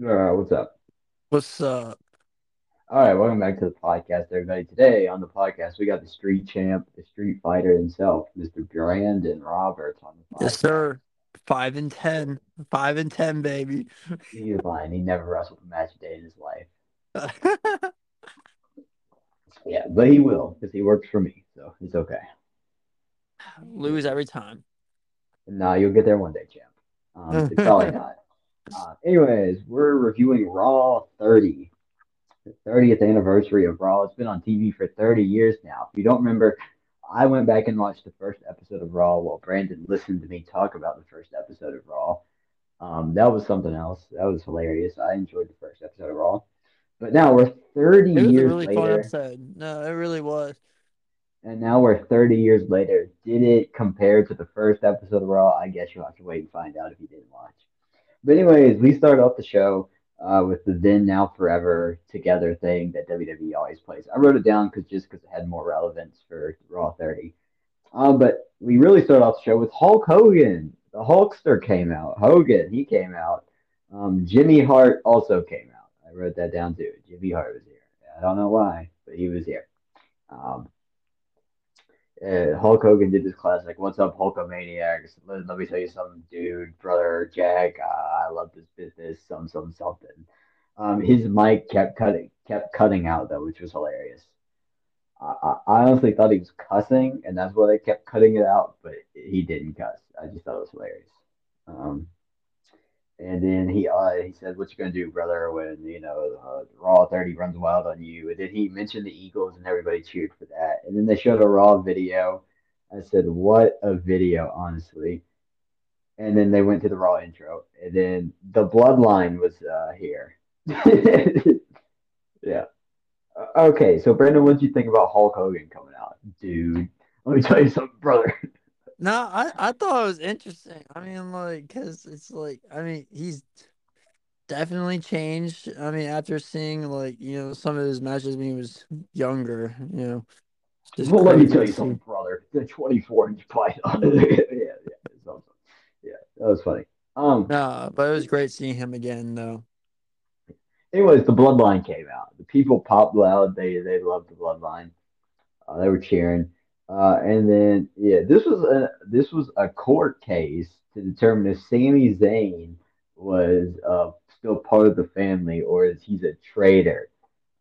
Uh, what's up? What's up? All right, welcome back to the podcast, everybody. Today on the podcast, we got the street champ, the street fighter himself, Mr. Brandon Roberts on the podcast. Yes, sir. Five and ten. Five and ten, baby. He's lying. He never wrestled a match a day in his life. Yeah, but he will because he works for me, so it's okay. Lose every time. Nah, you'll get there one day, champ. Um, it's probably not. Uh, anyways, we're reviewing Raw 30, the 30th anniversary of Raw. It's been on TV for 30 years now. If you don't remember, I went back and watched the first episode of Raw while Brandon listened to me talk about the first episode of Raw. Um, that was something else. That was hilarious. I enjoyed the first episode of Raw. But now we're 30 It was a years really later. No, it really was. and now we're 30 years later. Did it compare to the first episode of Raw? I guess you'll have to wait and find out if you didn't watch. But anyways, we start off the show uh, with the then now forever together thing that WWE always plays. I wrote it down because just because it had more relevance for Raw 30. Um, but we really start off the show with Hulk Hogan. The Hulkster came out. Hogan, he came out. Um, Jimmy Hart also came out. I wrote that down too. Jimmy Hart was here. I don't know why, but he was here. Um, uh, Hulk Hogan did this classic. What's up, Hulkamaniacs? Let, let me tell you something, dude, brother, Jack. Uh, I love this business. Some, some, something. Um, his mic kept cutting, kept cutting out though, which was hilarious. I, I I honestly thought he was cussing, and that's why they kept cutting it out, but he didn't cuss. I just thought it was hilarious. Um, and then he uh, he said, "What you gonna do, brother, when you know uh, Raw 30 runs wild on you?" And then he mentioned the Eagles, and everybody cheered for that. And then they showed a Raw video. I said, "What a video, honestly!" And then they went to the Raw intro, and then the Bloodline was uh, here. yeah. Okay, so Brandon, what did you think about Hulk Hogan coming out, dude? Let me tell you something, brother. No, I, I thought it was interesting. I mean, like, because it's like, I mean, he's definitely changed. I mean, after seeing, like, you know, some of his matches when he was younger, you know, just Well, let me tell you something, brother. The 24 inch python. yeah, yeah, awesome. yeah, that was funny. Um, No, but it was great seeing him again, though. anyways, the Bloodline came out. The people popped loud. They they loved the Bloodline. Uh, they were cheering. Uh, and then yeah, this was a this was a court case to determine if Sami Zayn was uh still part of the family or is he's a traitor.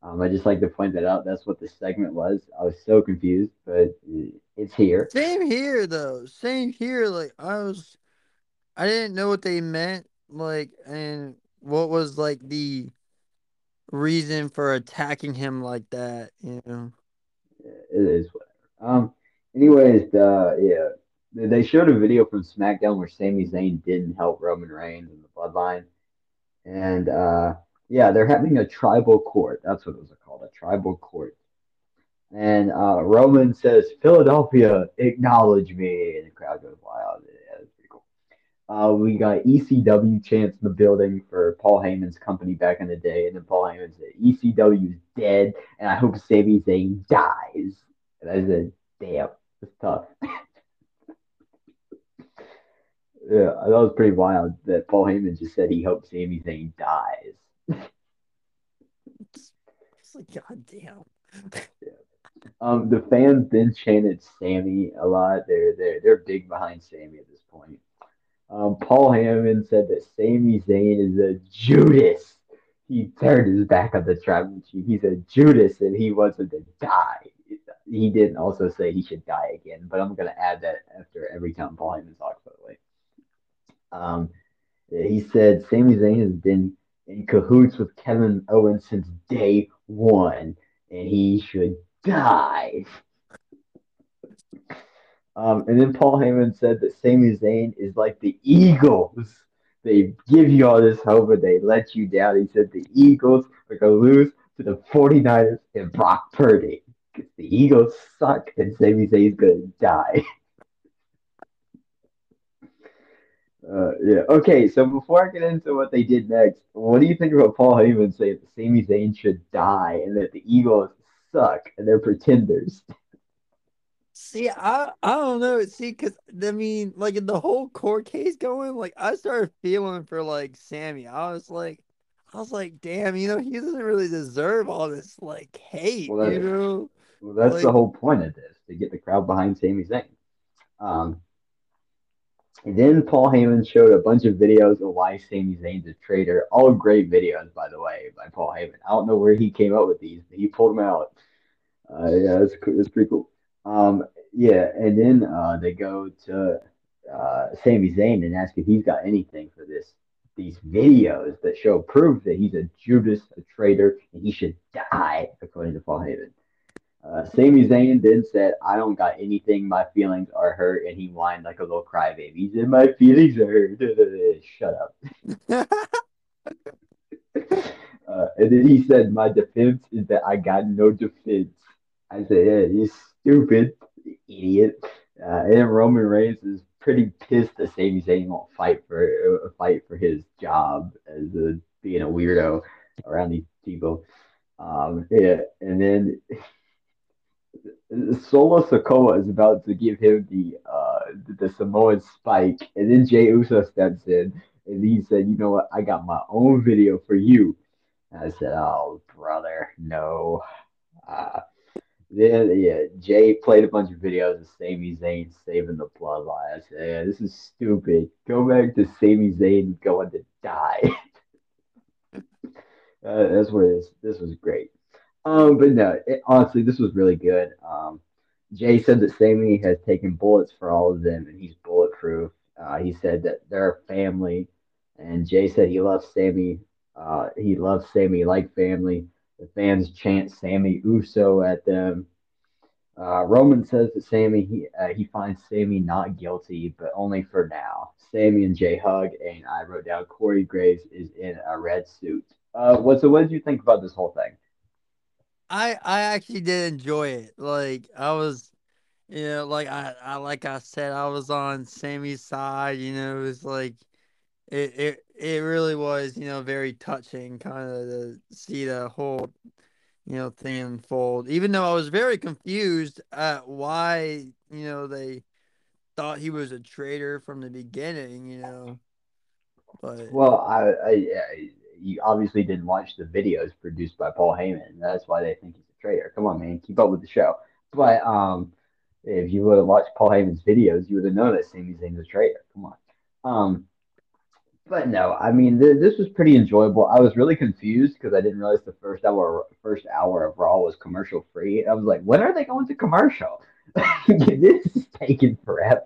Um, I just like to point that out. That's what the segment was. I was so confused, but it's here. Same here, though. Same here. Like, I was. I didn't know what they meant, like, and what was like the reason for attacking him like that, you know. It is whatever. Um. Anyways, the yeah, they showed a video from SmackDown where Sami Zayn didn't help Roman Reigns in the Bloodline, and uh, yeah, they're having a tribal court. That's what it was called, a tribal court. And uh, Roman says, "Philadelphia, acknowledge me," and the crowd goes wild. Yeah, that's pretty cool. Uh, we got ECW chants in the building for Paul Heyman's company back in the day, and then Paul Heyman said, "ECW is dead, and I hope Sami Zayn dies." And I said, "Damn, that's tough." Yeah, that was pretty wild that Paul Heyman just said he hopes Sami Zayn dies. It's, it's like, god damn. Um, the fans then chanted Sami a lot. They're they're they're big behind Sami at this point. Um, Paul Heyman said that Sami Zayn is a Judas. He turned his back on the tribal chief. He's a Judas, and he wants him to die. He didn't also say he should die again, but I'm gonna add that after every time Paul Heyman talks. By the way, um, he said Sami Zayn has been in cahoots with Kevin Owens since day one, and he should die. Um, and then Paul Heyman said that Sami Zayn is like the Eagles. They give you all this hope but they let you down. He said the Eagles are going to lose to the 49ers and Brock Purdy. Because the Eagles suck and Sami Zayn's to die. Uh, yeah. Okay. So before I get into what they did next, what do you think about Paul Heyman saying that Sami Zayn should die and that the Eagles suck and they're pretenders? See, I I don't know. See, because I mean, like in the whole court case going, like I started feeling for like Sami. I was like, I was like, damn, you know, he doesn't really deserve all this like hate, well, you know. Well, that's like, the whole point of this to get the crowd behind Sami Zayn. Um, then Paul Heyman showed a bunch of videos of why Sami Zayn's a traitor. All great videos, by the way, by Paul Heyman. I don't know where he came up with these, but he pulled them out. Uh, yeah, that's that's pretty cool. Um, yeah, and then uh, they go to uh, Sami Zayn and ask if he's got anything for this these videos that show proof that he's a Judas, a traitor, and he should die, according to Paul Heyman. Uh, Sami Zayn then said, I don't got anything. My feelings are hurt. And he whined like a little crybaby. He said, My feelings are hurt. Shut up. uh, and then he said, My defense is that I got no defense. I said, Yeah, you stupid idiot. Uh, and Roman Reigns is pretty pissed that Sami Zayn won't fight for uh, fight for his job as a, being a weirdo around these people. Um, yeah, and then Solo Sikoa is about to give him the uh, the Samoan spike, and then Jay Uso steps in and he said, "You know what? I got my own video for you." And I said, "Oh, brother, no." Uh, then yeah, Jay played a bunch of videos of Sami Zayn saving the bloodline. I said, yeah, "This is stupid. Go back to Sami Zayn going to die." uh, that's where this this was great. Um, but no, it, honestly, this was really good. Um, Jay said that Sami has taken bullets for all of them, and he's bulletproof. Uh, he said that they're a family, and Jay said he loves Sami. Uh, he loves Sami like family. The fans chant Sami Uso at them. Uh, Roman says that Sami he uh, he finds Sami not guilty, but only for now. Sami and Jay hug, and I wrote down Corey Graves is in a red suit. Uh, what so? What did you think about this whole thing? I I actually did enjoy it. Like I was, you know, like I, I like I said, I was on Sami's side. You know, it was like it it it really was, you know, very touching, kind of to see the whole, you know, thing unfold. Even though I was very confused at why, you know, they thought he was a traitor from the beginning. You know, but well, I, I, I you obviously didn't watch the videos produced by Paul Heyman. That's why they think he's a traitor. Come on, man, keep up with the show. But um, if you would have watched Paul Heyman's videos, you would have known that Sami Zayn's a traitor. Come on. Um, but no, I mean th- this was pretty enjoyable. I was really confused because I didn't realize the first hour first hour of Raw was commercial free. I was like, when are they going to commercial? this is taking forever.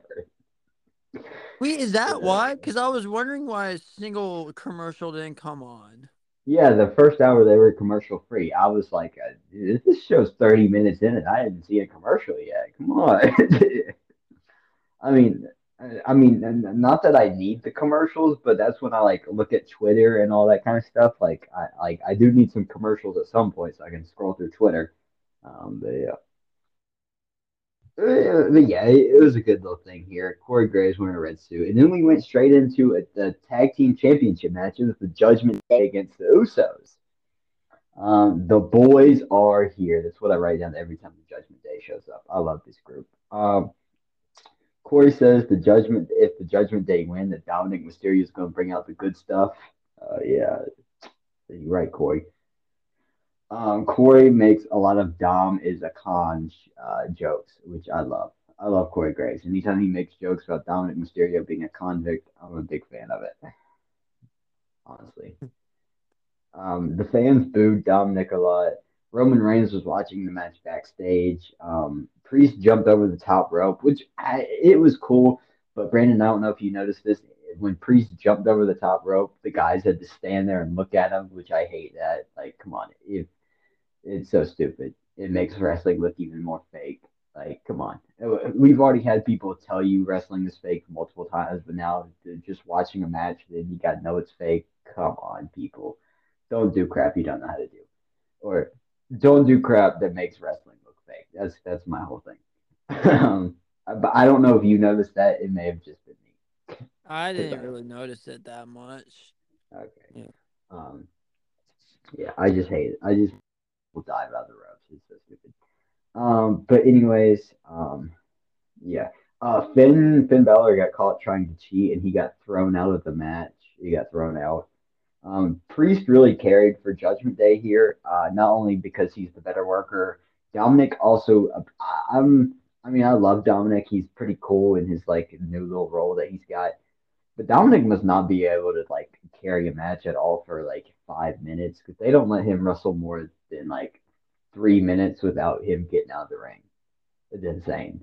Wait, is that why? Because I was wondering why a single commercial didn't come on. Yeah, the first hour they were commercial free. I was like, uh, this show's 30 minutes in and I didn't see a commercial yet. Come on. I mean, I mean, not that I need the commercials, but that's when I like look at Twitter and all that kind of stuff. Like, I like I do need some commercials at some point so I can scroll through Twitter. Um, but yeah. Uh, but yeah, it, was a good little thing here. Corey Graves wearing a red suit, and then we went straight into a, the tag team championship matches, the Judgment Day against the Usos. Um, the boys are here. That's what I write down every time the Judgment Day shows up. I love this group. Um, Corey says the Judgment, if the Judgment Day win, that Dominic Mysterio is going to bring out the good stuff. Uh, yeah, you're right, Corey. Um, Corey makes a lot of Dom is a con uh, jokes, which I love. I love Corey Graves. Anytime he makes jokes about Dominic Mysterio being a convict, I'm a big fan of it. Honestly. Um, the fans booed Dominic a lot. Roman Reigns was watching the match backstage. Um, Priest jumped over the top rope, which I, it was cool. But Brandon, I don't know if you noticed this. When Priest jumped over the top rope, the guys had to stand there and look at him, which I hate. That like, come on, if it's so stupid. It makes wrestling look even more fake. Like, come on. We've already had people tell you wrestling is fake multiple times, but now just watching a match, then you got to know it's fake. Come on, people. Don't do crap you don't know how to do. Or don't do crap that makes wrestling look fake. That's that's my whole thing. um, but I don't know if you noticed that. It may have just been me. I didn't really notice it that much. Okay. Yeah. Um, yeah, I just hate it. I just will dive out the ropes. It's so stupid. Um, but anyways, um, yeah. Uh, Finn Finn Balor got caught trying to cheat, and he got thrown out of the match. He got thrown out. Um, Priest really carried for Judgment Day here, uh, not only because he's the better worker. Dominic also, uh, I'm, I mean, I love Dominic. He's pretty cool in his like new little role that he's got. But Dominic must not be able to like carry a match at all for like five minutes because they don't let him wrestle more than like three minutes without him getting out of the ring. It's insane.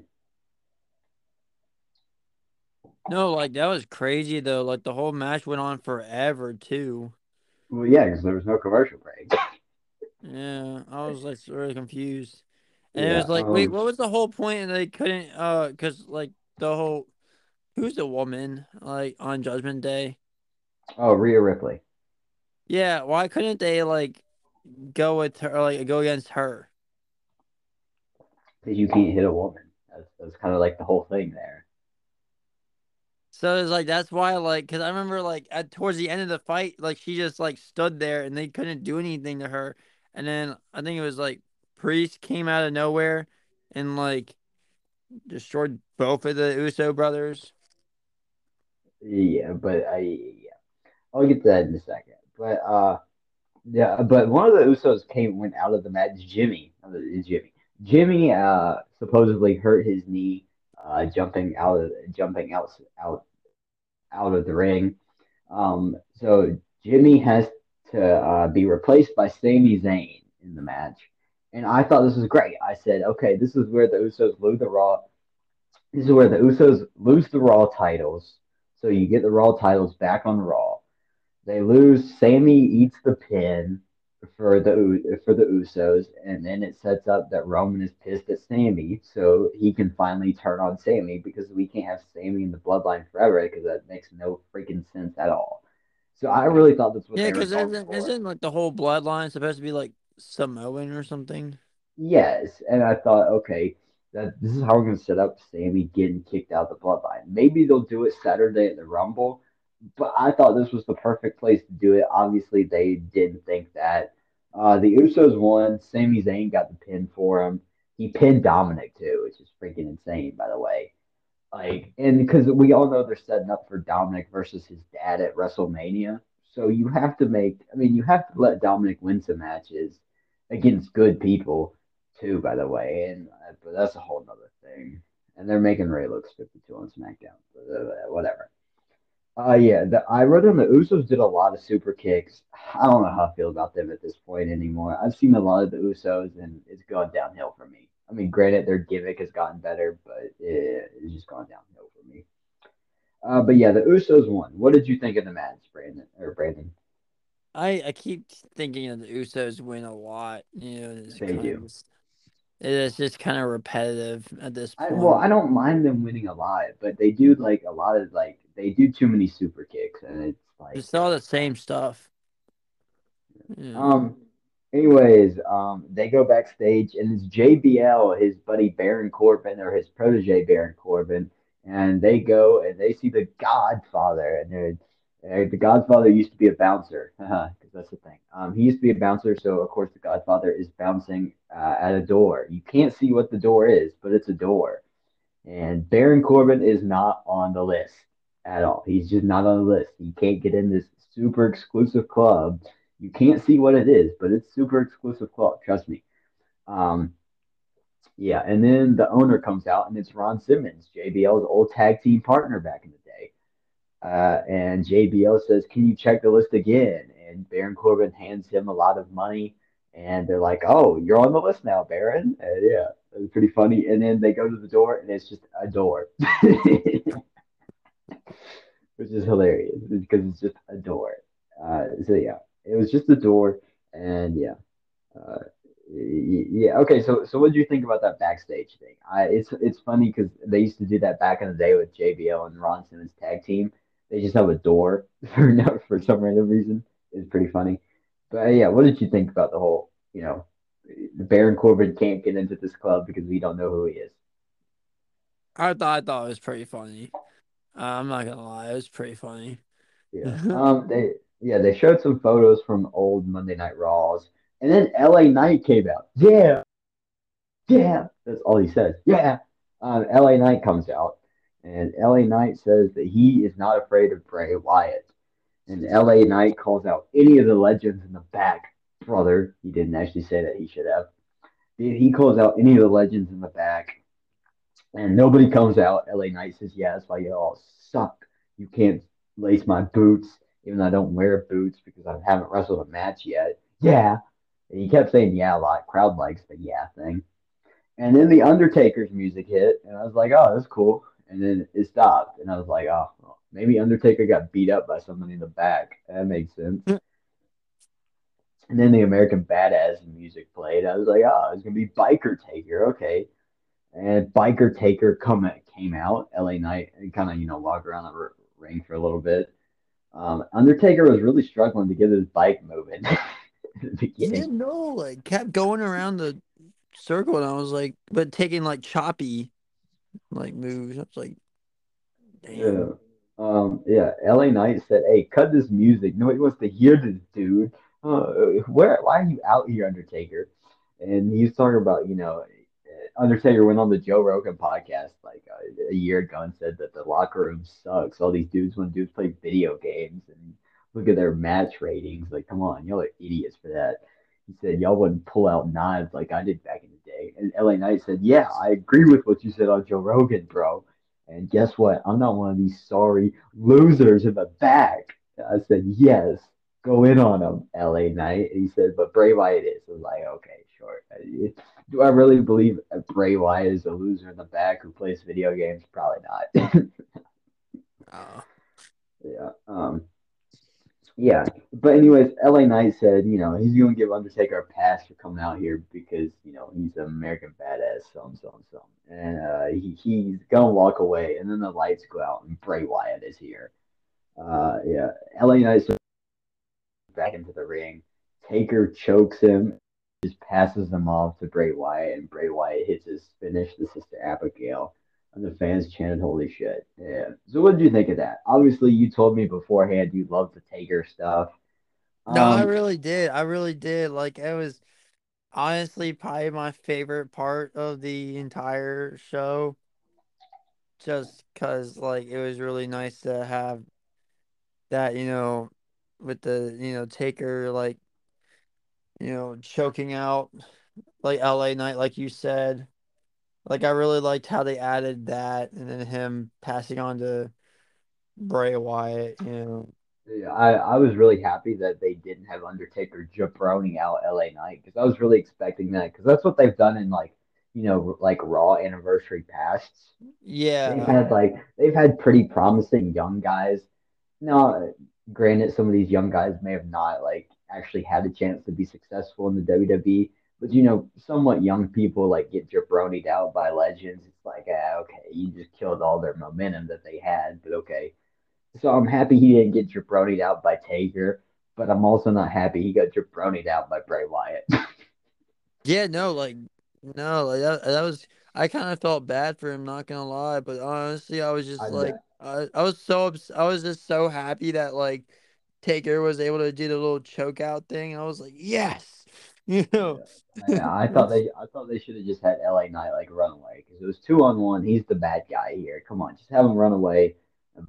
No, like that was crazy though. Like the whole match went on forever too. Well, yeah, because there was no commercial break. Yeah, I was like really confused. And it was like, wait, um, what was the whole point? And they couldn't, uh, cause like the whole, who's the woman like on Judgment Day? oh, Rhea Ripley. Yeah, why couldn't they like go with her, like go against her? Because you can't hit a woman. That's, that's kind of like the whole thing there. So it's like that's why, like, cause I remember like at towards the end of the fight, like she just like stood there and they couldn't do anything to her. And then I think it was like Priest came out of nowhere and like destroyed both of the Uso brothers. Yeah, but I yeah, I'll get to that in a second. But uh, yeah, but one of the Usos came went out of the match. Jimmy, Jimmy, Jimmy uh supposedly hurt his knee uh jumping out of jumping out out out of the ring. Um, so Jimmy has to uh, be replaced by Sami Zayn in the match, and I thought this was great. I said, okay, this is where the Usos lose the Raw. This is where the Usos lose the Raw titles, so you get the Raw titles back on Raw. They lose. Sami eats the pin for the for the Usos, and then it sets up that Roman is pissed at Sami, so he can finally turn on Sami because we can't have Sami in the Bloodline forever because that makes no freaking sense at all. So I really thought that's what Yeah, because isn't isn't like the whole bloodline supposed to be like Samoan or something? Yes, and I thought, okay, that this is how we're going to set up Sami getting kicked out of the Bloodline. Maybe they'll do it Saturday at the Rumble, but I thought this was the perfect place to do it. Obviously, they didn't think that. Uh, the Usos won. Sami Zayn got the pin for him. He pinned Dominic too, which is freaking insane, by the way. Like, and because we all know they're setting up for Dominic versus his dad at WrestleMania, so you have to make. I mean, you have to let Dominic win some matches against good people too. By the way, and uh, but that's a whole other thing. And they're making Rey look 52 on SmackDown, but uh, whatever. Uh, yeah, the, I wrote down the Usos did a lot of super kicks. I don't know how I feel about them at this point anymore. I've seen a lot of the Usos, and it's gone downhill for me. I mean, granted, their gimmick has gotten better, but it, it's just gone downhill for me. Uh, but yeah, the Usos won. What did you think of the match, Brandon or Brandon? I I keep thinking of the Usos win a lot. You know, it's They do. of it is just kind of repetitive at this I, point. well, I don't mind them winning a lot, but they do like a lot of like they do too many super kicks, and it's like It's all the same stuff. Yeah. Um. Anyways, um, they go backstage, and it's JBL, his buddy Baron Corbin, or his protege Baron Corbin, and they go and they see the Godfather, and they're, uh, the Godfather used to be a bouncer, because that's the thing. Um, he used to be a bouncer, so of course the Godfather is bouncing uh, at a door. You can't see what the door is, but it's a door, and Baron Corbin is not on the list at all. He's just not on the list. He can't get in this super exclusive club you can't see what it is, but it's super exclusive club. Trust me. Um, yeah, and then the owner comes out, and it's Ron Simmons, JBL's old tag team partner back in the day. Uh, and JBL says, "Can you check the list again?" And Baron Corbin hands him a lot of money, and they're like, "Oh, you're on the list now, Baron." And yeah, it was pretty funny. And then they go to the door, and it's just a door, which is hilarious because it's just a door. Uh, so yeah, it was just a door, and yeah, uh, yeah. Okay, so so what do you think about that backstage thing? I it's it's funny because they used to do that back in the day with JBL and Ron Simmons tag team. They just have a door for no for some random reason. It's pretty funny. But uh, yeah, what did you think about the whole? You know, the Baron Corbin can't get into this club because we don't know who he is. I thought I thought it was pretty funny. I'm not gonna lie, it was pretty funny. Yeah. Um. They yeah they showed some photos from old Monday Night Raws, and then LA Knight came out. Yeah, yeah. That's all he says. Yeah. Um. LA Knight comes out, and LA Knight says that he is not afraid of Bray Wyatt. and LA Knight calls out any of the legends in the back. Brother, he didn't actually say that he should have. He calls out any of the legends in the back, and nobody comes out. LA Knight says, Yeah, that's why you all suck. You can't lace my boots, even though I don't wear boots because I haven't wrestled a match yet. Yeah. And he kept saying yeah a lot. Crowd likes the yeah thing. And then the Undertaker's music hit, and I was like, oh, that's cool. And then it stopped, and I was like, oh, well, maybe Undertaker got beat up by somebody in the back. That makes sense. Mm. and then the American Badass music played. I was like, oh, it's gonna be Biker Taker, okay. And Biker Taker come came out, LA Knight, and kind of you know walk around the ring for a little bit. Um, Undertaker was really struggling to get his bike moving. Yeah, no, like kept going around the circle, and I was like, but taking like choppy, like moves. I was like, damn. Yeah. Um, yeah, LA Knight said, Hey, cut this music. Nobody wants to hear this, dude. Uh, where why are you out here, Undertaker? And he's talking about, you know, Undertaker went on the Joe Rogan podcast like a, a year ago and said that the locker room sucks. All these dudes want dudes play video games and look at their match ratings. Like, come on, y'all are idiots for that. He said, y'all wouldn't pull out knives like I did back in the day. And LA Knight said, yeah, I agree with what you said on Joe Rogan, bro. And guess what? I'm not one of these sorry losers in the back. I said, yes, go in on him, LA Knight. And he said, but Bray Wyatt is. I was like, okay, sure. Do I really believe Bray Wyatt is a loser in the back who plays video games? Probably not. Oh. yeah. Um, yeah, but anyways, LA Knight said, you know, he's gonna give Undertaker a pass for coming out here because you know he's an American badass, so and so and so, and uh, he he's gonna walk away, and then the lights go out, and Bray Wyatt is here. Uh, yeah, LA Knight back into the ring. Taker chokes him, just passes them off to Bray Wyatt, and Bray Wyatt hits his finish, the Sister Abigail and the fans chanted "Holy shit!" Yeah. So what did you think of that? Obviously, you told me beforehand you loved the Taker stuff. No, I Um, really did. I really did. Like it was honestly probably my favorite part of the entire show. Just cause like it was really nice to have that, you know, with the, you know, Taker like, you know, choking out like LA Knight, like you said. Like I really liked how they added that and then him passing on to Bray Wyatt, you know. yeah, I I was really happy that they didn't have Undertaker jabroning out LA Knight because I was really expecting that because that's what they've done in like you know like Raw anniversary pasts. Yeah, they've had like they've had pretty promising young guys. Now, granted, some of these young guys may have not like actually had a chance to be successful in the WWE, but you know, somewhat young people like get jabronied out by legends. It's like, ah, okay, you just killed all their momentum that they had, but okay. So I'm happy he didn't get jabronied out by Taker, but I'm also not happy he got jabronied out by Bray Wyatt. Yeah, no, like no, like that, that was I kind of felt bad for him, not gonna lie, but honestly, I was just I like. I, I was so I was just so happy that like Taker was able to do the little choke out thing. I was like, yes, you know, Yeah. I, thought they I thought they should have just had LA Knight like run away because it was two on one. He's the bad guy here. Come on, just have him run away.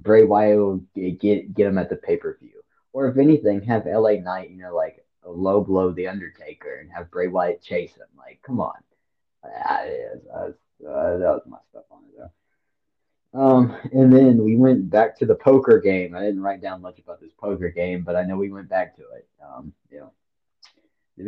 Bray Wyatt will get get, get him at the pay per view, or if anything, have LA Knight, you know, like a low blow the Undertaker and have Bray Wyatt chase him. Like, come on, that was my stuff on it though. Um, and then we went back to the poker game. I didn't write down much about this poker game, but I know we went back to it. Um, you know,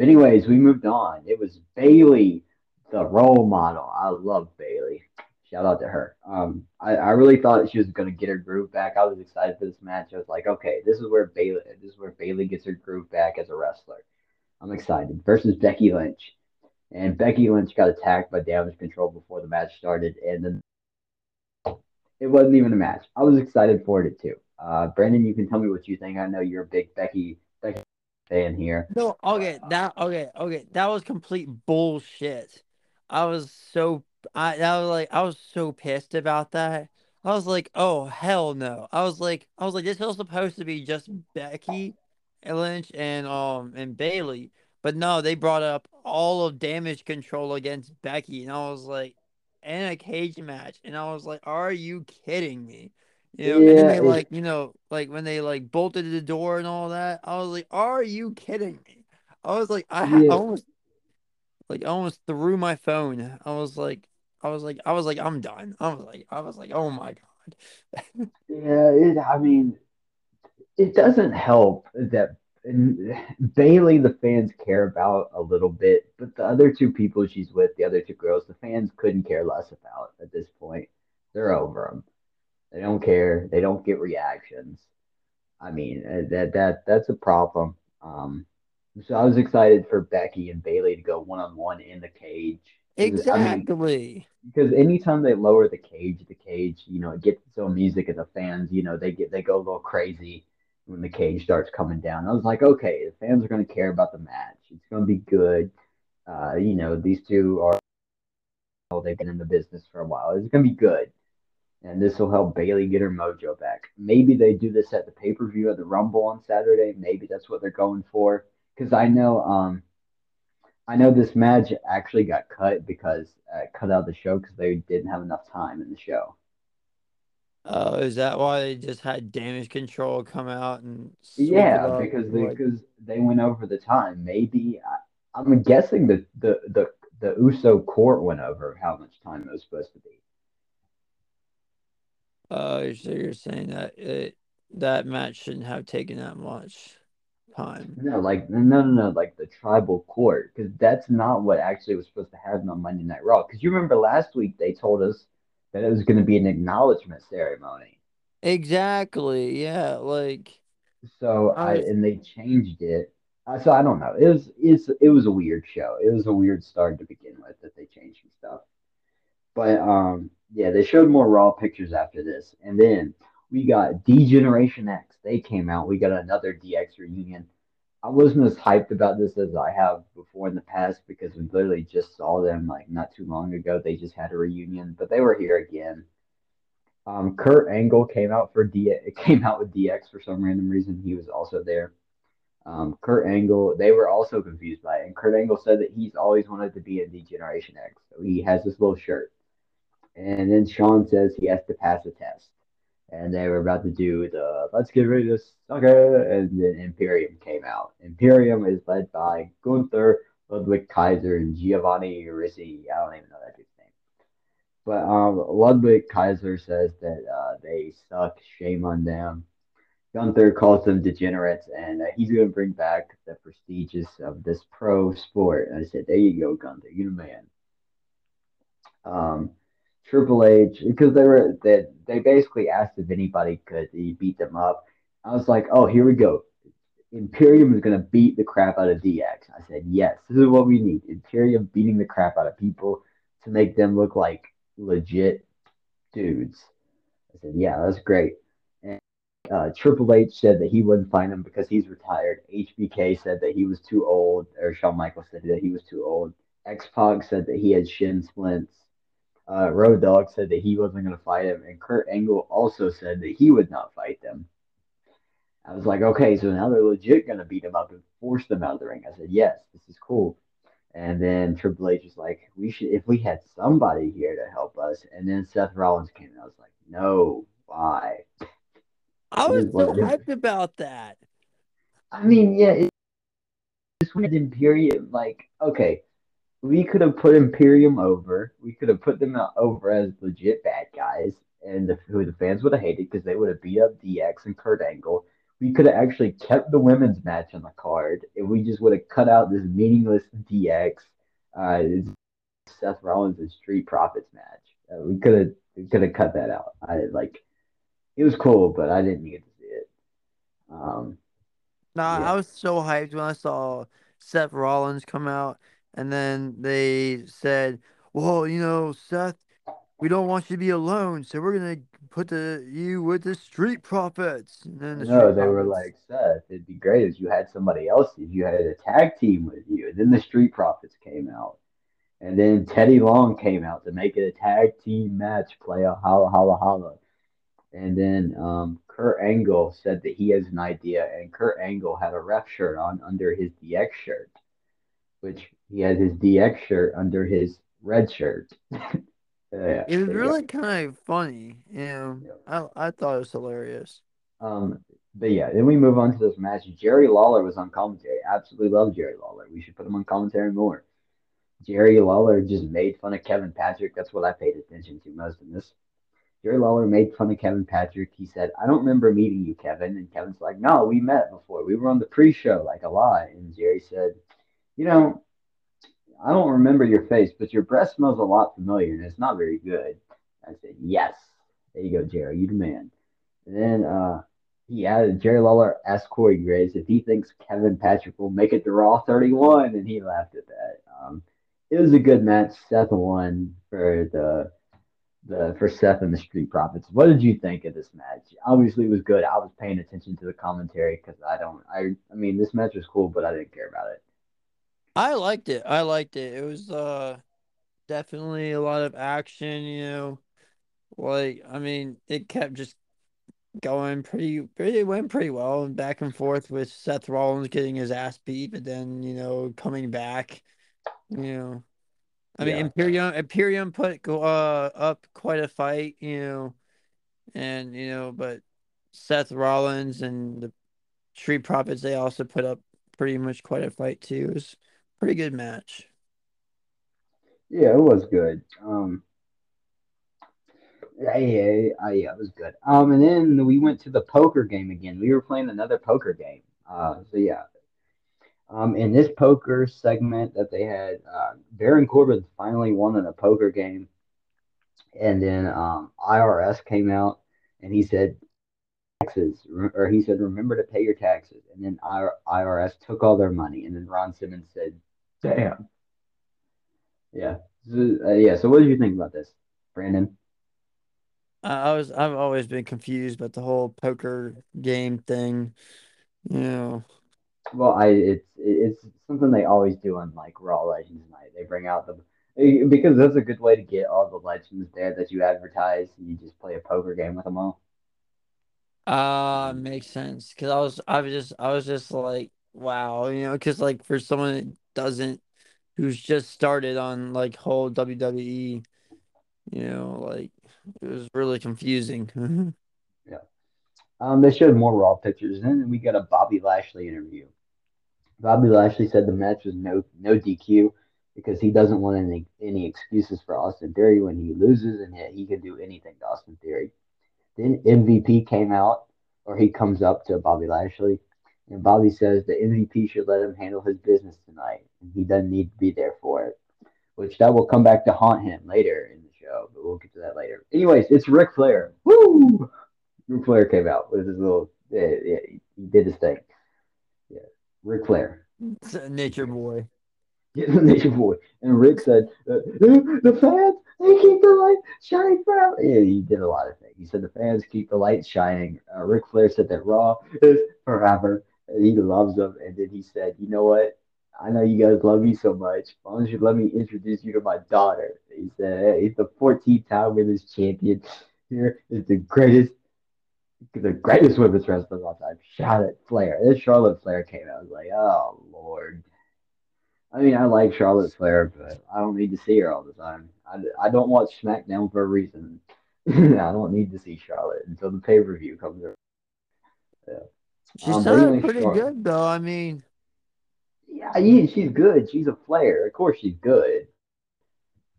Anyways, we moved on. It was Bayley, the role model. I love Bayley. Shout out to her. Um, I, I really thought she was gonna get her groove back. I was excited for this match. I was like, okay, this is where Bayley, this is where Bayley gets her groove back as a wrestler. I'm excited. Versus Becky Lynch, and Becky Lynch got attacked by Damage Control before the match started, and then it wasn't even a match. I was excited for it too. Uh, Brandon, you can tell me what you think. I know you're a big Becky Becky fan here. no, okay, that okay, okay, that was complete bullshit. I was so I that was like I was so pissed about that. I was like, oh hell no. I was like I was like this was supposed to be just Becky Lynch and um and Bayley. But no, they brought up all of damage control against Becky, and I was like, in a cage match, and I was like, are you kidding me? You know, and Yeah, they like, you know, like when they like bolted the door and all that, I was like, "Are you kidding me?" I was like, I, ha- I almost like I almost threw my phone. I was like, I was like, I was like, I'm done. I was like, I was like, oh my God. yeah. It, I mean, it doesn't help that Bayley, the fans care about a little bit, but the other two people she's with, the other two girls, the fans couldn't care less about at this point. They're over them. They don't care. They don't get reactions. I mean, uh, that that that's a problem. Um, so I was excited for Becky and Bayley to go one on one in the cage. Because I mean, Exactly. because anytime they lower the cage, the cage, you know, it gets its own music, and the fans, you know, they get they go a little crazy when the cage starts coming down. I was like, okay, the fans are going to care about the match. It's going to be good. Uh, you know, these two are oh, they've been in the business for a while. It's going to be good, and this will help Bayley get her mojo back. Maybe they do this at the pay per view at the Rumble on Saturday. Maybe that's what they're going for. Because I know, um, I know this match actually got cut because uh, cut out the show because they didn't have enough time in the show. Uh, is that why they just had damage control come out and Yeah, because they because they went over the time. Maybe I, I'm guessing the the the the USO court went over how much time it was supposed to be. uh, so you're saying that it that match shouldn't have taken that much time. No, like no no no, like the tribal court, because that's not what actually was supposed to happen on Monday Night Raw. Because you remember last week they told us that it was going to be an acknowledgement ceremony. Exactly. Yeah. Like, So I I and they changed it. Uh, so I don't know. It was it's it was a weird show. It was a weird start to begin with that they changed some stuff. But um, yeah, they showed more raw pictures after this, and then we got D Generation X. They came out. We got another DX reunion. I wasn't as hyped about this as I have before in the past because we literally just saw them like not too long ago. They just had a reunion, but they were here again. Um, Kurt Angle came out for D. Came out with DX for some random reason. He was also there. Um, Kurt Angle, they were also confused by it, and Kurt Angle said that he's always wanted to be in D Generation X. So he has this little shirt and then Shawn says he has to pass a test. And they were about to do the let's get rid of this sucker. And then Imperium came out. Imperium is led by Gunther, Ludwig Kaiser, and Giovanni Risi. I don't even know that dude's name. But um, Ludwig Kaiser says that uh, they suck. Shame on them. Gunther calls them degenerates, and uh, he's going to bring back the prestigious of this pro sport. And I said, there you go, Gunther. You're the man um, Triple H because they were they they basically asked if anybody could beat them up. I was like, oh, here we go. Imperium is gonna beat the crap out of DX. I said, yes, this is what we need. Imperium beating the crap out of people to make them look like legit dudes. I said, yeah, that's great. And uh, Triple H said that he wouldn't find him because he's retired. HBK said that he was too old, or Shawn Michaels said that he was too old. X Pac said that he had shin splints. Uh, Road Dogg said that he wasn't going to fight him, and Kurt Angle also said that he would not fight them. I was like, okay, so now they're legit going to beat him up and force them out of the ring. I said, yes, this is cool. And then Triple H was like, we should, if we had somebody here to help us. And then Seth Rollins came, and I was like, no, why? I was so hyped about that. I mean, yeah, it, this one period, like, okay, we could have put Imperium over. We could have put them over as legit bad guys, and the, who the fans would have hated because they would have beat up DX and Kurt Angle. We could have actually kept the women's match on the card, and we just would have cut out this meaningless DX, uh, Seth Rollins and Street Profits match. Uh, we could have we could have cut that out. I like it was cool, but I didn't need to see it. Um, Nah, I was so hyped when I saw Seth Rollins come out, and then they said, "Well, you know, Seth, we don't want you to be alone, so we're gonna put the you with the Street Profits." And then the Street they were like, Seth, it'd be great if you had somebody else, if you had a tag team with you. And then the Street Profits came out. And then Teddy Long came out to make it a tag team match, play a holla holla holla. And then um, Kurt Angle said that he has an idea, and Kurt Angle had a ref shirt on under his DX shirt, which he had his DX shirt under his red shirt. Yeah, It was really kind of funny, know. Yeah. I I thought it was hilarious. Um, but yeah, then we move on to this match. Jerry Lawler was on commentary. Absolutely love Jerry Lawler. We should put him on commentary more. Jerry Lawler just made fun of Kevin Patrick. That's what I paid attention to most in this. Jerry Lawler made fun of Kevin Patrick. He said, I don't remember meeting you, Kevin. And Kevin's like, No, we met before. We were on the pre show, like a lot. And Jerry said, You know, I don't remember your face, but your breath smells a lot familiar and it's not very good. I said, Yes. There you go, Jerry. You the man. And then uh, he added, Jerry Lawler asked Corey Graves if he thinks Kevin Patrick will make it to Raw 31, and he laughed at that. Um, it was a good match. Seth won for the the for Seth and the Street Profits. What did you think of this match? Obviously, it was good. I was paying attention to the commentary because I don't. I I mean, this match was cool, but I didn't care about it. I liked it. I liked it. It was uh definitely a lot of action, you know. Like I mean, it kept just going pretty pretty it went pretty well and back and forth with Seth Rollins getting his ass beat, but then, you know, coming back, you know. I mean, Yeah, Imperium Imperium put go- uh up quite a fight, you know, and you know, but Seth Rollins and the Street Profits they also put up pretty much quite a fight too. It was pretty good match. yeah, it was good. Um, yeah, yeah, yeah, it was good. Um, and then we went to the poker game again. We were playing another poker game. Uh, so yeah, Um, in this poker segment that they had, uh, Baron Corbin finally won in a poker game, and then um, IRS came out and he said taxes, or he said remember to pay your taxes, and then IRS took all their money, and then Ron Simmons said, "Damn, yeah, so, uh, yeah." So what did you think about this, Brandon? I I was I've always been confused about the whole poker game thing. You know, Well, I it's it's something they always do on like Raw Legends Night. They bring out the because that's a good way to get all the legends there that you advertise. And you just play a poker game with them all. uh makes sense because I was I was just I was just like wow, you know, because like for someone that doesn't who's just started on like whole WWE, you know, like it was really confusing. Yeah. Um, they showed more Raw pictures, and then we got a Bobby Lashley interview. Bobby Lashley said the match was no no DQ because he doesn't want any any excuses for Austin Theory when he loses, and he, he can do anything to Austin Theory. Then MVP came out, or he comes up to Bobby Lashley, and Bobby says the MVP should let him handle his business tonight, and he doesn't need to be there for it. Which that will come back to haunt him later in the show, but we'll get to that later. Anyways, it's Ric Flair. Woo! Ric Flair came out with his little, yeah, yeah, he did his thing. Yeah, Ric Flair. Nature boy. Yeah, the Nation Boy. And Ric said, uh, the fans, they keep the light shining forever. Yeah, he did a lot of things. He said the fans keep the light shining. Uh, Ric Flair said that Raw is forever. And he loves them. And then he said, you know what? I know you guys love me so much. Why don't you let me introduce you to my daughter? He said, he's the 14th time women's champion. Here is the greatest the greatest women's wrestler of all time, Charlotte Flair. Then Charlotte Flair came out. I was like, oh Lord. I mean, I like Charlotte Flair, but I don't need to see her all the time. I, I don't watch SmackDown for a reason. I don't need to see Charlotte until the pay per view comes around. Yeah. She Um, sounded pretty good though. I mean, Yeah, yeah, she's good. She's a Flair. Of course, she's good.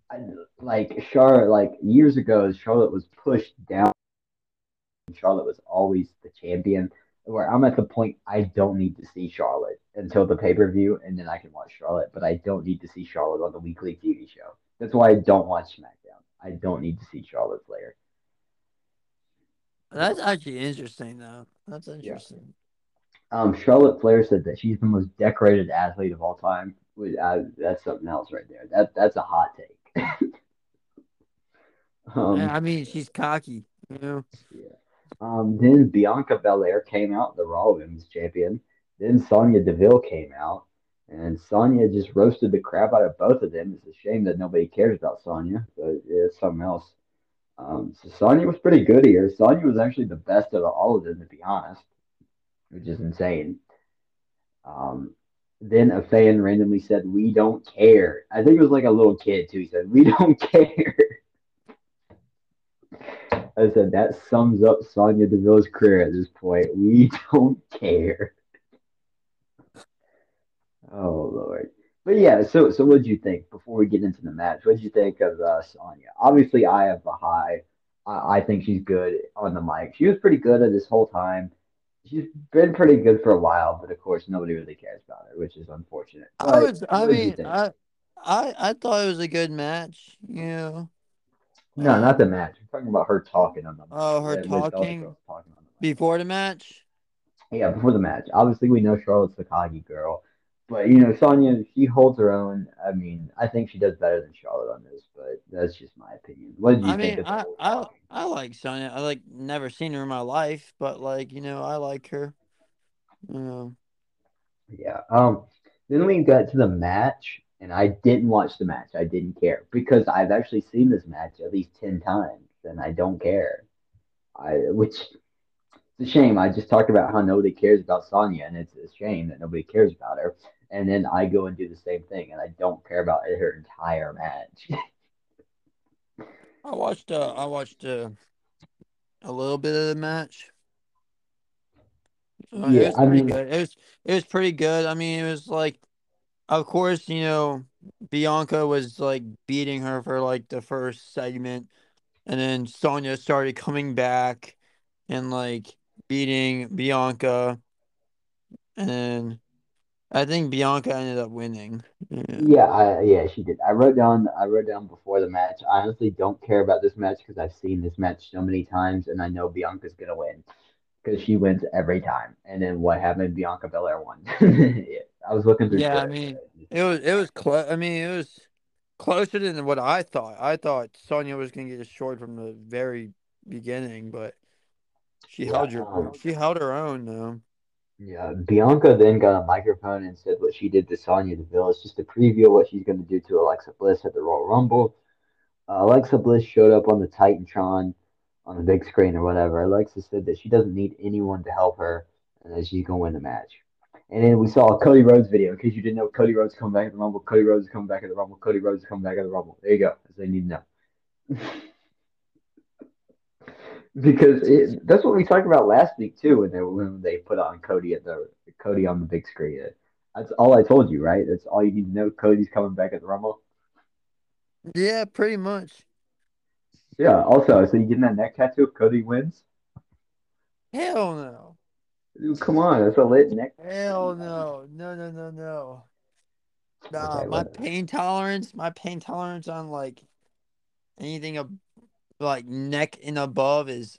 I, like Charlotte, like years ago, Charlotte was pushed down. Charlotte was always the champion. Where I'm at the point I don't need to see Charlotte until the pay per view, and then I can watch Charlotte. But I don't need to see Charlotte on the weekly TV show. That's why I don't watch SmackDown. I don't need to see Charlotte Flair. that's actually interesting though. That's Yeah. Um, Charlotte Flair said that she's the most decorated athlete of all time. Uh, that's something else right there. That that's a hot take. Yeah, um, I mean, she's cocky, you know. Yeah. Um, then Bianca Belair came out, the Raw Women's Champion. Then Sonya Deville came out, and Sonya just roasted the crap out of both of them. It's a shame that nobody cares about Sonya, but it's something else. Um, so Sonya was pretty good here. Sonya was actually the best of all of them, to be honest, which is insane. Um, then a fan randomly said, "We don't care." I think it was like a little kid too. He said, "We don't care." I said that sums up Sonya Deville's career at this point. We don't care. Oh Lord. But yeah, so so what did you think before we get into the match? What did you think of uh, Sonya? Obviously, I have a high. I, I think she's good on the mic. She was pretty good at this whole time. She's been pretty good for a while, but of course, nobody really cares about her, which is unfortunate. I was. I what did you mean. I, I, I thought it was a good match. You know. No, not Um. the match. I'm talking about her talking on the. Oh, her Liz talking talking on the before the match. Yeah, before the match. Obviously, we know Charlotte's the cocky girl, but you know Sonya, she holds her own. I mean, I think she does better than Charlotte on this, but that's just my opinion. What I you think mean, of I, I. I like Sonya. I like never seen her in my life, but like you know, I like her. You know. Yeah. Um. Then we got to the match, and I didn't watch the match. I didn't care because I've actually seen this match at least ten times, and I don't care. I which it's a shame. I just talked about how nobody cares about Sonya, and it's a shame that nobody cares about her. And then I go and do the same thing, and I don't care about her entire match. I watched. Uh, I watched uh, a little bit of the match. Uh, it was I pretty mean, good. It was. It was pretty good. I mean, it was like, of course, you know, Bianca was like beating her for like the first segment, and then Sonya started coming back and like beating Bianca, and I think Bianca ended up winning. Yeah. yeah, I, yeah, she did. I wrote down, I wrote down before the match. I honestly don't care about this match because I've seen this match so many times, and I know Bianca's gonna win because she wins every time. And then what happened? Bianca Belair won. yeah, I was looking through Yeah, I mean, it was it was close. I mean, it was closer than what I thought. I thought Sonya was gonna get destroyed from the very beginning, but she Yeah, held her um, she held her own though. Yeah, Bianca then got a microphone and said what she did to Sonya Deville is just a preview of what she's going to do to Alexa Bliss at the Royal Rumble. Uh, Alexa Bliss showed up on the Titantron on the big screen or whatever. Alexa said that she doesn't need anyone to help her and that she's going to win the match. And then we saw a Cody Rhodes video. In case you didn't know, Cody Rhodes coming back at the Rumble. Cody Rhodes is coming back at the Rumble. Cody Rhodes is coming back at the Rumble. There you go. That's what you need to know. because it, that's what we talked about last week too when they when they put on Cody at the Cody on the big screen. That's all I told you, right? That's all you need to know. Cody's coming back at the Rumble. Yeah, pretty much. Yeah. Also, so you getting that neck tattoo if Cody wins? Hell no. Dude, come on, that's a lit neck. Hell no. No no no no. Nah, Okay, my pain tolerance, my pain tolerance on like anything ab- like neck and above is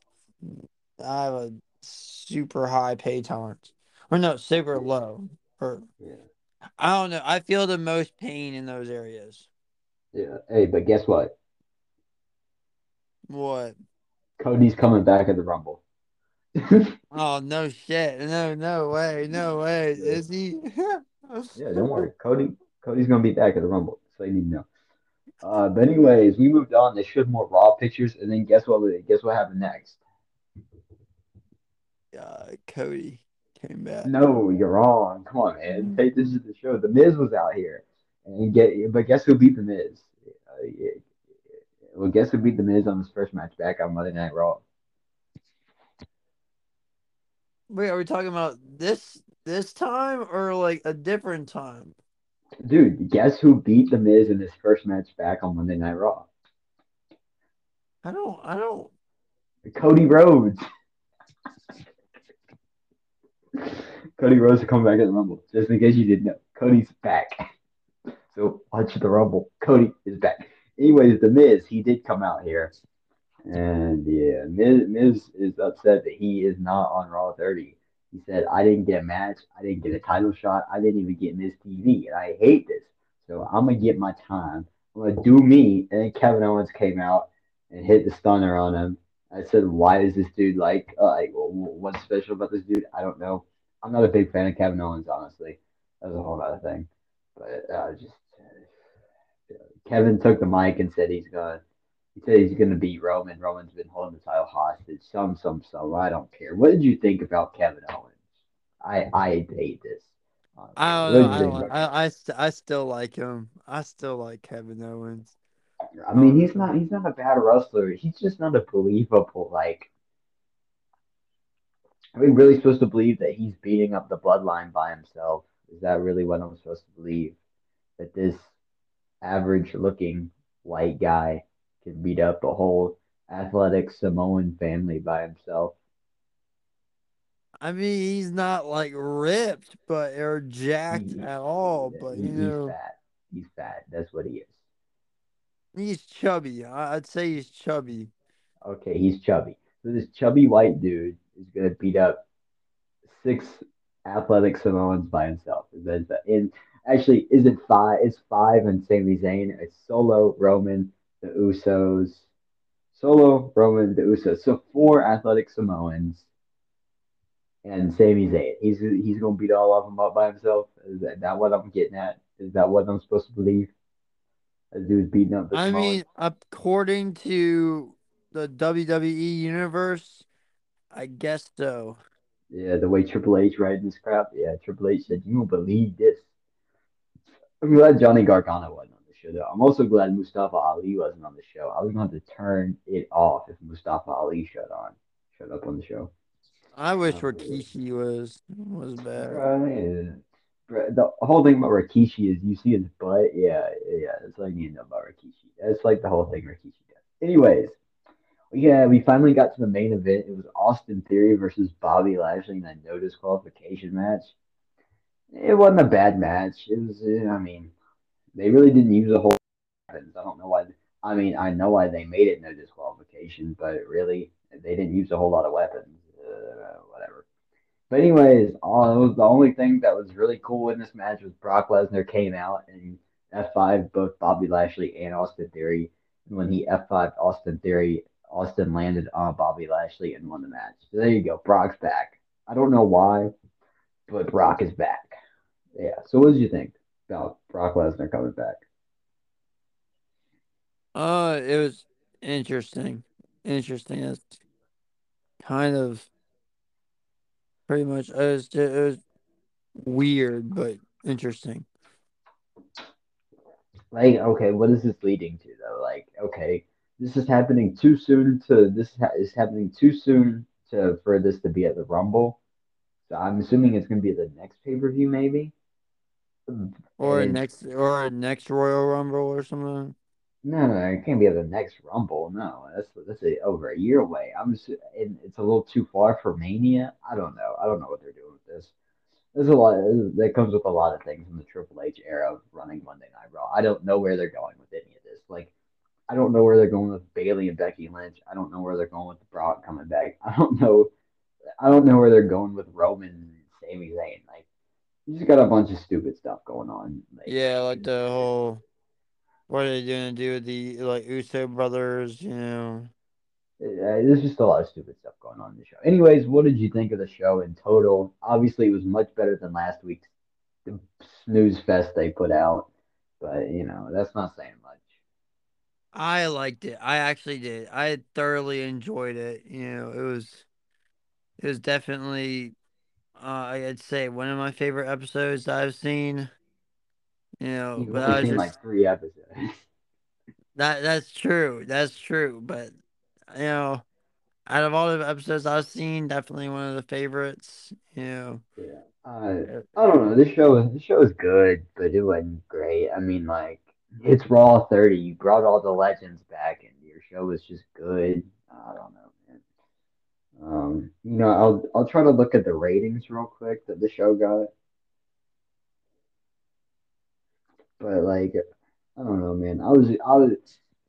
I have a super high pain tolerance. Or no, super low. Or Yeah. I don't know. I feel the most pain in those areas. Yeah. Hey, but guess what? What? Cody's coming back at the Rumble. Oh no shit. No, no way. No way. Is he? Yeah, don't worry. Cody Cody's gonna be back at the Rumble, so you need to know. Uh, but anyways, we moved on. They showed more Raw pictures, and then guess what? Guess what happened next? Uh, Cody came back. No, you're wrong. Come on, man. Take this to the show. The Miz was out here, and get. But guess who beat the Miz? Uh, yeah. Well, guess who beat the Miz on his first match back on Monday Night Raw? Wait, are we talking about this this time or like a different time? Dude, guess who beat the Miz in his first match back on Monday Night Raw? I don't. I don't. Cody Rhodes. Cody Rhodes is come back at the Rumble. Just in case you didn't know, Cody's back. So watch the Rumble. Cody is back. Anyways, the Miz, he did come out here, and yeah, Miz, Miz is upset that he is not on Raw 30. He said, "I didn't get a match. I didn't get a title shot. I didn't even get Miz TV, and I hate this. So I'm gonna get my time. I'm gonna do me." And then Kevin Owens came out and hit the stunner on him. I said, "Why is this dude like? Uh, like, what's special about this dude? I don't know. I'm not a big fan of Kevin Owens, honestly. That's a whole other thing. But uh, just uh, Kevin took the mic and said he's gonna. He said he's gonna beat Roman. Roman's been holding the title hostage. Some, some, some. I don't care. What did you think about Kevin Owens? I, I hate this. I don't know. I don't. I I, I still like him. I still like Kevin Owens. I mean, um, he's not he's not a bad wrestler. He's just not a believable like. Are we really supposed to believe that he's beating up the bloodline by himself? Is that really what I'm supposed to believe? That this average looking white guy can beat up a whole athletic Samoan family by himself? I mean, he's not like ripped, but or jacked He, at all. he- But you he's know, fat. He's fat. That's what he is. he's chubby. I'd say he's chubby. Okay, he's chubby. So this chubby white dude is gonna beat up six athletic Samoans by himself. Is that in actually is it five? It's five and Sami Zayn. It's Solo, Roman, the Usos. Solo, Roman, the Usos. So four athletic Samoans and Sami Zayn. He's he's gonna beat all of them up by himself. Is that, that what I'm getting at? Is that what I'm supposed to believe? This dude's beating up the I Samoans. mean, according to the WWE universe, I guess so. Yeah, the way Triple H writing this crap. Yeah, Triple H said, "You believe this." I'm glad Johnny Gargano wasn't on show, though. I'm also glad Mustafa Ali wasn't on the show. I was going to have to turn it off if Mustafa Ali showed on, showed up on the show. I wish Oh, Rikishi was was better. Right. The whole thing about Rikishi is you see his butt. Yeah, yeah. That's all you need to know about Rikishi. That's like the whole thing Rikishi does. Anyways, yeah, we finally got to the main event. It was Austin Theory versus Bobby Lashley in a no disqualification match. It wasn't a bad match. It was, uh, I mean, they really didn't use a whole weapons. I don't know why. I mean, I know why they made it no disqualification, but really, they didn't use a whole lot of weapons. Uh, whatever. But anyways, all, was the only thing that was really cool in this match was Brock Lesnar came out and F5 both Bobby Lashley and Austin Theory. And when he F5 Austin Theory, Austin landed on Bobby Lashley and won the match. So there you go. Brock's back. I don't know why, but Brock is back. Yeah. So what did you think about Brock Lesnar coming back? Uh, it was interesting. Interesting. It's kind of pretty much it was, it was weird, but interesting. Like, okay, what is this leading to though? Like, okay, this is happening too soon to this is happening too soon to for this to be at the Rumble. So I'm assuming it's gonna be the next pay per view, maybe. Or a next or a next Royal Rumble or something. No, no, it can't be the next Rumble. No, that's that's a, over a year away. I'm just, it's a little too far for Mania. I don't know. I don't know what they're doing with this. There's a lot that comes with a lot of things in the Triple H era of running Monday Night Raw. I don't know where they're going with any of this. Like, I don't know where they're going with Bayley and Becky Lynch. I don't know where they're going with Brock coming back. I don't know. I don't know where they're going with Roman and Sami Zayn. Like, you just got a bunch of stupid stuff going on. Like, Yeah, like the whole what are they gonna do with the like Uso brothers, you know. Uh, there's just a lot of stupid stuff going on in the show. Anyways, what did you think of the show in total? Obviously, it was much better than last week's snooze fest they put out, but you know that's not saying much. I liked it. I actually did. I thoroughly enjoyed it. You know, it was it was definitely I'd say one of my favorite episodes I've seen. You know, You've but I was seen just like three episodes. that that's true. That's true. But you know, out of all the episodes I've seen, definitely one of the favorites. You know. yeah, uh, I don't know. This show, this show is good, but it wasn't great. I mean, like it's Raw 30. You brought all the legends back, and your show was just good. I don't know. Um, you know, I'll I'll try to look at the ratings real quick that the show got. But like, I don't know, man. I was, I was,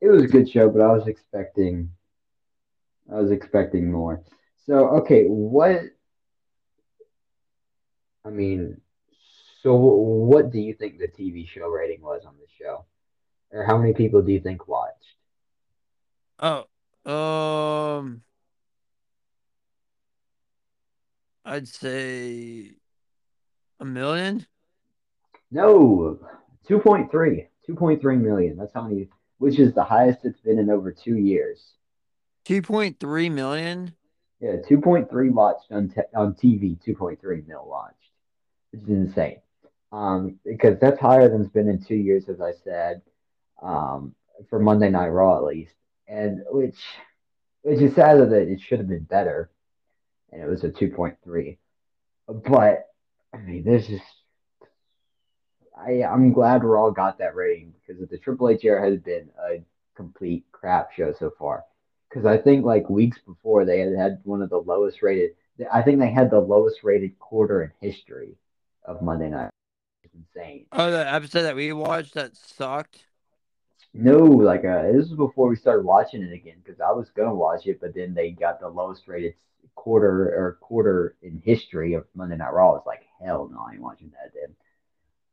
it was a good show, but I was expecting, I was expecting more. So, okay, what? I mean, so what do you think the TV show rating was on the show, or how many people do you think watched? Oh, um, I'd say a million. No, 2.3, 2.3 million. That's how many, which is the highest it's been in over two years. Two point three million. Yeah, 2.3 watched on te on TV, 2.3 mil watched, which is insane. Um, because that's higher than it's been in two years, as I said. Um, for Monday Night Raw at least, and which which is sad that it should have been better, and it was a two point three. But I mean, there's just I I'm glad we all got that rating because the Triple H era has been a complete crap show so far. Because I think like weeks before they had had one of the lowest rated. I think they had the lowest rated quarter in history of Monday Night. It's insane. Oh, the episode that we watched that sucked. No, like uh, this was before we started watching it again because I was gonna watch it, but then they got the lowest rated quarter or quarter in history of Monday Night Raw. I was like, hell no, I ain't watching that. Then,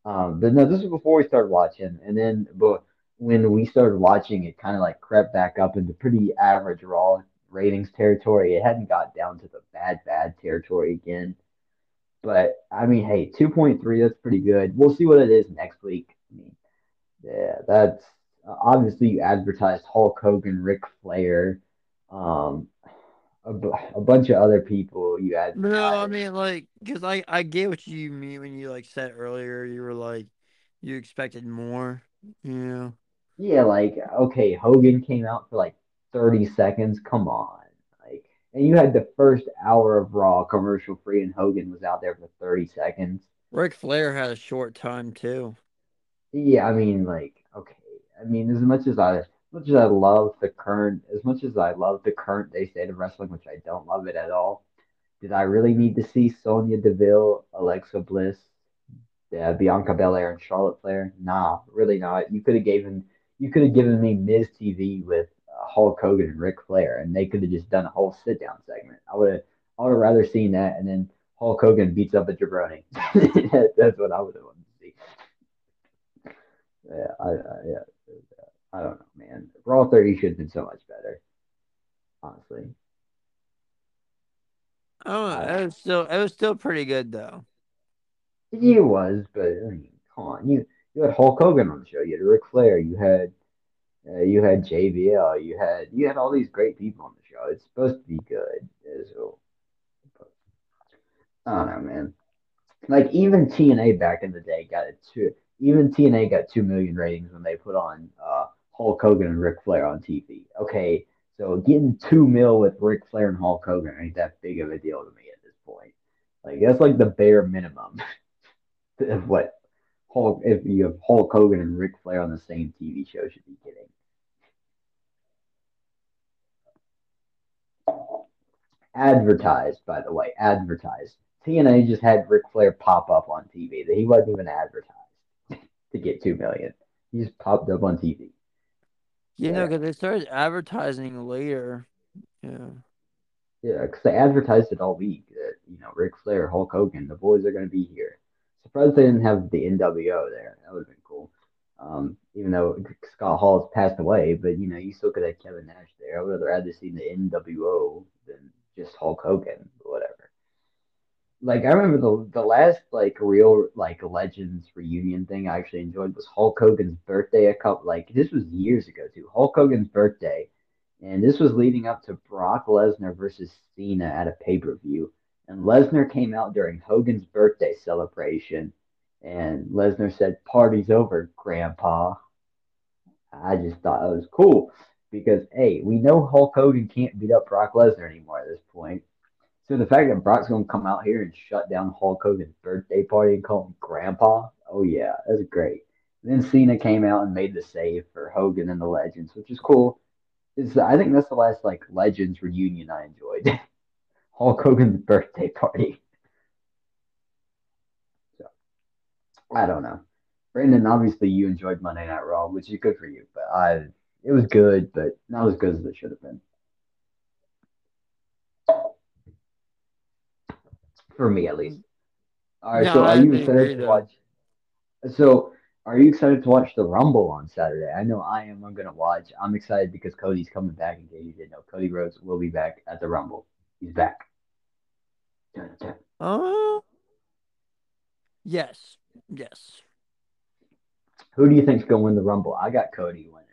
um, but no, this was before we started watching, and then but when we started watching, it kind of like crept back up into pretty average Raw ratings territory. It hadn't got down to the bad bad territory again. But I mean, hey, two point three, that's pretty good. We'll see what it is next week. I mean, yeah, that's obviously you advertised Hulk Hogan, Ric Flair, um, a, a bunch of other people you had. No, I mean like because I I get what you mean when you like said earlier you were like you expected more. Yeah. Yeah, like okay, Hogan came out for like thirty seconds. Come on, like, and you had the first hour of Raw commercial free, and Hogan was out there for thirty seconds. Ric Flair had a short time too. Yeah, I mean, like, I mean, as much as I, as much as I love the current, as much as I love the current day state of wrestling, which I don't love it at all. Did I really need to see Sonya Deville, Alexa Bliss, uh, Bianca Belair, and Charlotte Flair? Nah, really not. You could have given, you could have given me Miz TV with uh, Hulk Hogan and Ric Flair, and they could have just done a whole sit down segment. I would have, I would have rather seen that, and then Hulk Hogan beats up a jabroni. That's what I would have wanted to see. Yeah, I, I yeah. I don't know, man. Raw 30 should have been so much better. Honestly. Oh, it was still it was still pretty good though. It was, but I mean, come on, you you had Hulk Hogan on the show, you had Ric Flair, you had uh, you had JBL, you had you had all these great people on the show. It's supposed to be good, so I don't know, man. Like even TNA back in the day got it too. Even TNA got two million ratings when they put on uh, Hulk Hogan and Ric Flair on TV. Okay, so getting two mil with Ric Flair and Hulk Hogan ain't that big of a deal to me at this point. Like that's like the bare minimum of what Hulk if you have Hulk Hogan and Ric Flair on the same TV show should be getting. Advertised, by the way, advertised. TNA just had Ric Flair pop up on TV. That he wasn't even advertised to get two million. He just popped up on TV. You know, because they started advertising later. Yeah. Yeah, because they advertised it all week that, you know, Ric Flair, Hulk Hogan, the boys are going to be here. Surprised they didn't have the NWO there. That would have been cool. Um, even though Scott Hall has passed away, but, you know, you still could have Kevin Nash there. I would rather have rather seen the NWO than just Hulk Hogan, or whatever like I remember the the last like real like Legends reunion thing I actually enjoyed was Hulk Hogan's birthday. A couple like this was years ago too. Hulk Hogan's birthday, and this was leading up to Brock Lesnar versus Cena at a pay per view. And Lesnar came out during Hogan's birthday celebration, and Lesnar said, "Party's over, Grandpa." I just thought it was cool because hey, we know Hulk Hogan can't beat up Brock Lesnar anymore at this point. So the fact that Brock's gonna come out here and shut down Hulk Hogan's birthday party and call him Grandpa, oh yeah, that's great. And then Cena came out and made the save for Hogan and the Legends, which is cool. It's, I think that's the last like Legends reunion I enjoyed. Hulk Hogan's birthday party. So I don't know. Brandon, obviously you enjoyed Monday Night Raw, which is good for you, but I it was good, but not as good as it should have been. For me at least. All right, so are you excited to watch? So, are you excited to watch the Rumble on Saturday? I know I am. I'm gonna watch. I'm excited because Cody's coming back. In case you didn't know, Cody Rhodes will be back at the Rumble. He's back. Oh. Uh, yes. Yes. Who do you think's gonna win the Rumble? I got Cody winning.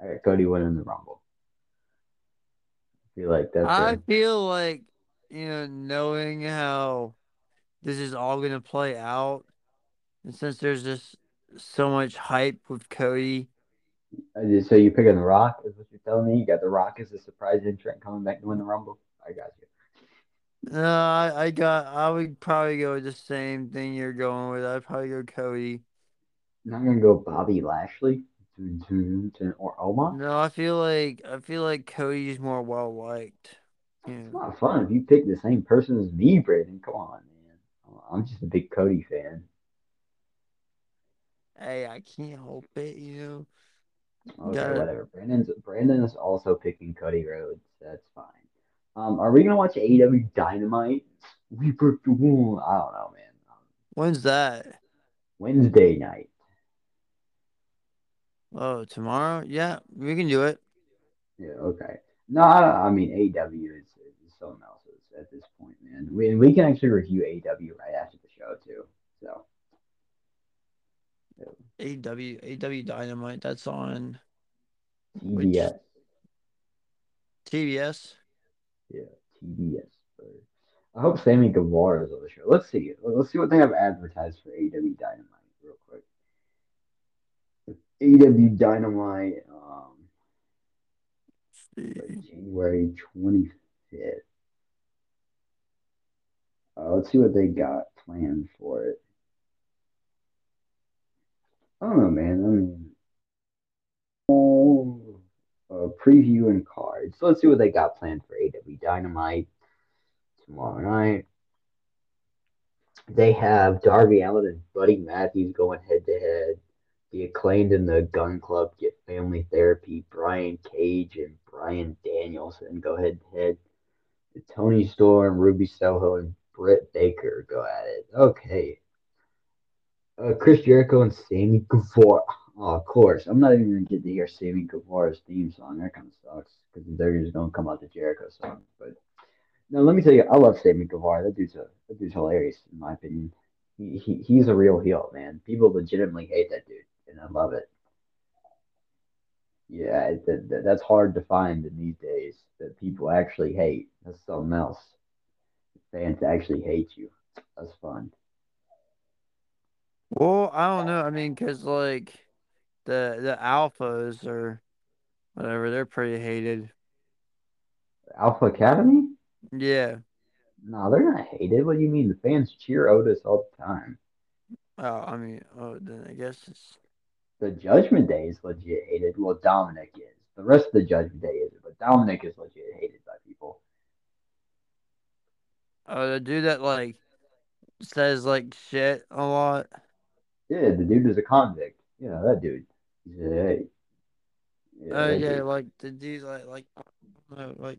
I got Cody winning the Rumble. I feel like that's. I a... feel like you know, knowing how this is all going to play out, and since there's just so much hype with Cody, So you picking the Rock? Is what you're telling me? You got the Rock as a surprise entrant coming back to win the Rumble? I got you. No, I, I got. I would probably go with the same thing you're going with. I'd probably go Cody. I'm gonna go Bobby Lashley or Omos. No, I feel like I feel like Cody's more well liked. It's Yeah. not fun if you pick the same person as me, Brandon. Come on, man. I'm just a big Cody fan. Hey, I can't help it, you know. Okay, whatever. Brandon's Brandon is also picking Cody Rhodes. That's fine. Um, are we gonna watch AEW Dynamite? We broke the rule. I don't know, man. Um, when's that? Wednesday night. Oh, tomorrow? Yeah, we can do it. Yeah, okay. No, I, I mean AEW is, is something else at this point, man. We we can actually review AEW right after the show too. So AW AW Dynamite. That's on TBS, TBS. yeah, TBS. I hope Sammy Guevara is on the show. Let's see. Let's see what they have advertised for AEW Dynamite real quick. AEW Dynamite, um, like January twenty fifth. Uh, let's see what they got planned for it. I don't know, man. I mean, oh, uh, preview and cards. So let's see what they got planned for AEW Dynamite tomorrow night. They have Darby Allin and Buddy Matthews going head to head. The acclaimed in the Gunn Club get family therapy. Brian Cage and Bryan Danielson go head to head. Toni Storm, Ruby Soho, and Britt Baker go at it. Okay. Uh, Chris Jericho and Sammy Guevara. Oh, of course. I'm not even to get to hear Sammy Guevara's theme song. That kind of sucks because they're just to come out the Jericho song. But no, let me tell you, I love Sammy Guevara. That dude's a that dude's hilarious in my opinion. He, he he's a real heel, man. People legitimately hate that dude, and I love it. Yeah, it, that, that's hard to find in these days that people actually hate. That's something else. Fans actually hate you. That's fun. Well, I don't know. I mean, cause like the the alphas or whatever, they're pretty hated. Alpha Academy? Yeah. No, they're not hated. What do you mean? The fans cheer Otis all the time. Oh, I mean, oh, then I guess it's The Judgment Day is legit hated. Well, Dominik is. The rest of the Judgment Day isn't, but Dominik is legit hated by people. oh the dude that like says like shit a lot. Yeah, the dude is a convict. Yeah, that dude. He's a, hey. Yeah, Oh yeah, dude. like the dude like like know, like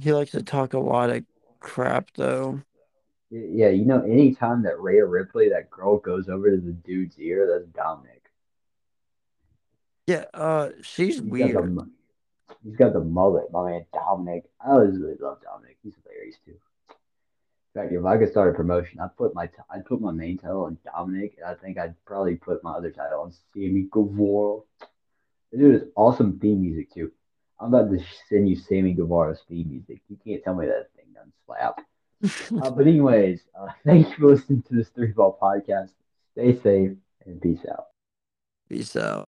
he likes to talk a lot of crap though. Yeah, you know, anytime that Rhea Ripley, that girl, goes over to the dude's ear, that's Dominik. Yeah, uh, she's He's got weird. the he's got the mullet, my man Dominik. I always really love Dominik. He's hilarious too. In fact, if I could start a promotion, I'd put my t- I'd put my main title on Dominik, and I think I'd probably put my other title on Sammy Guevara. The dude is awesome theme music too. I'm about to send you Sammy Guevara's theme music. You can't tell me that thing doesn't slap. Uh, but anyways, uh, thank you for listening to this three ball podcast. Stay safe and peace out. Peace out.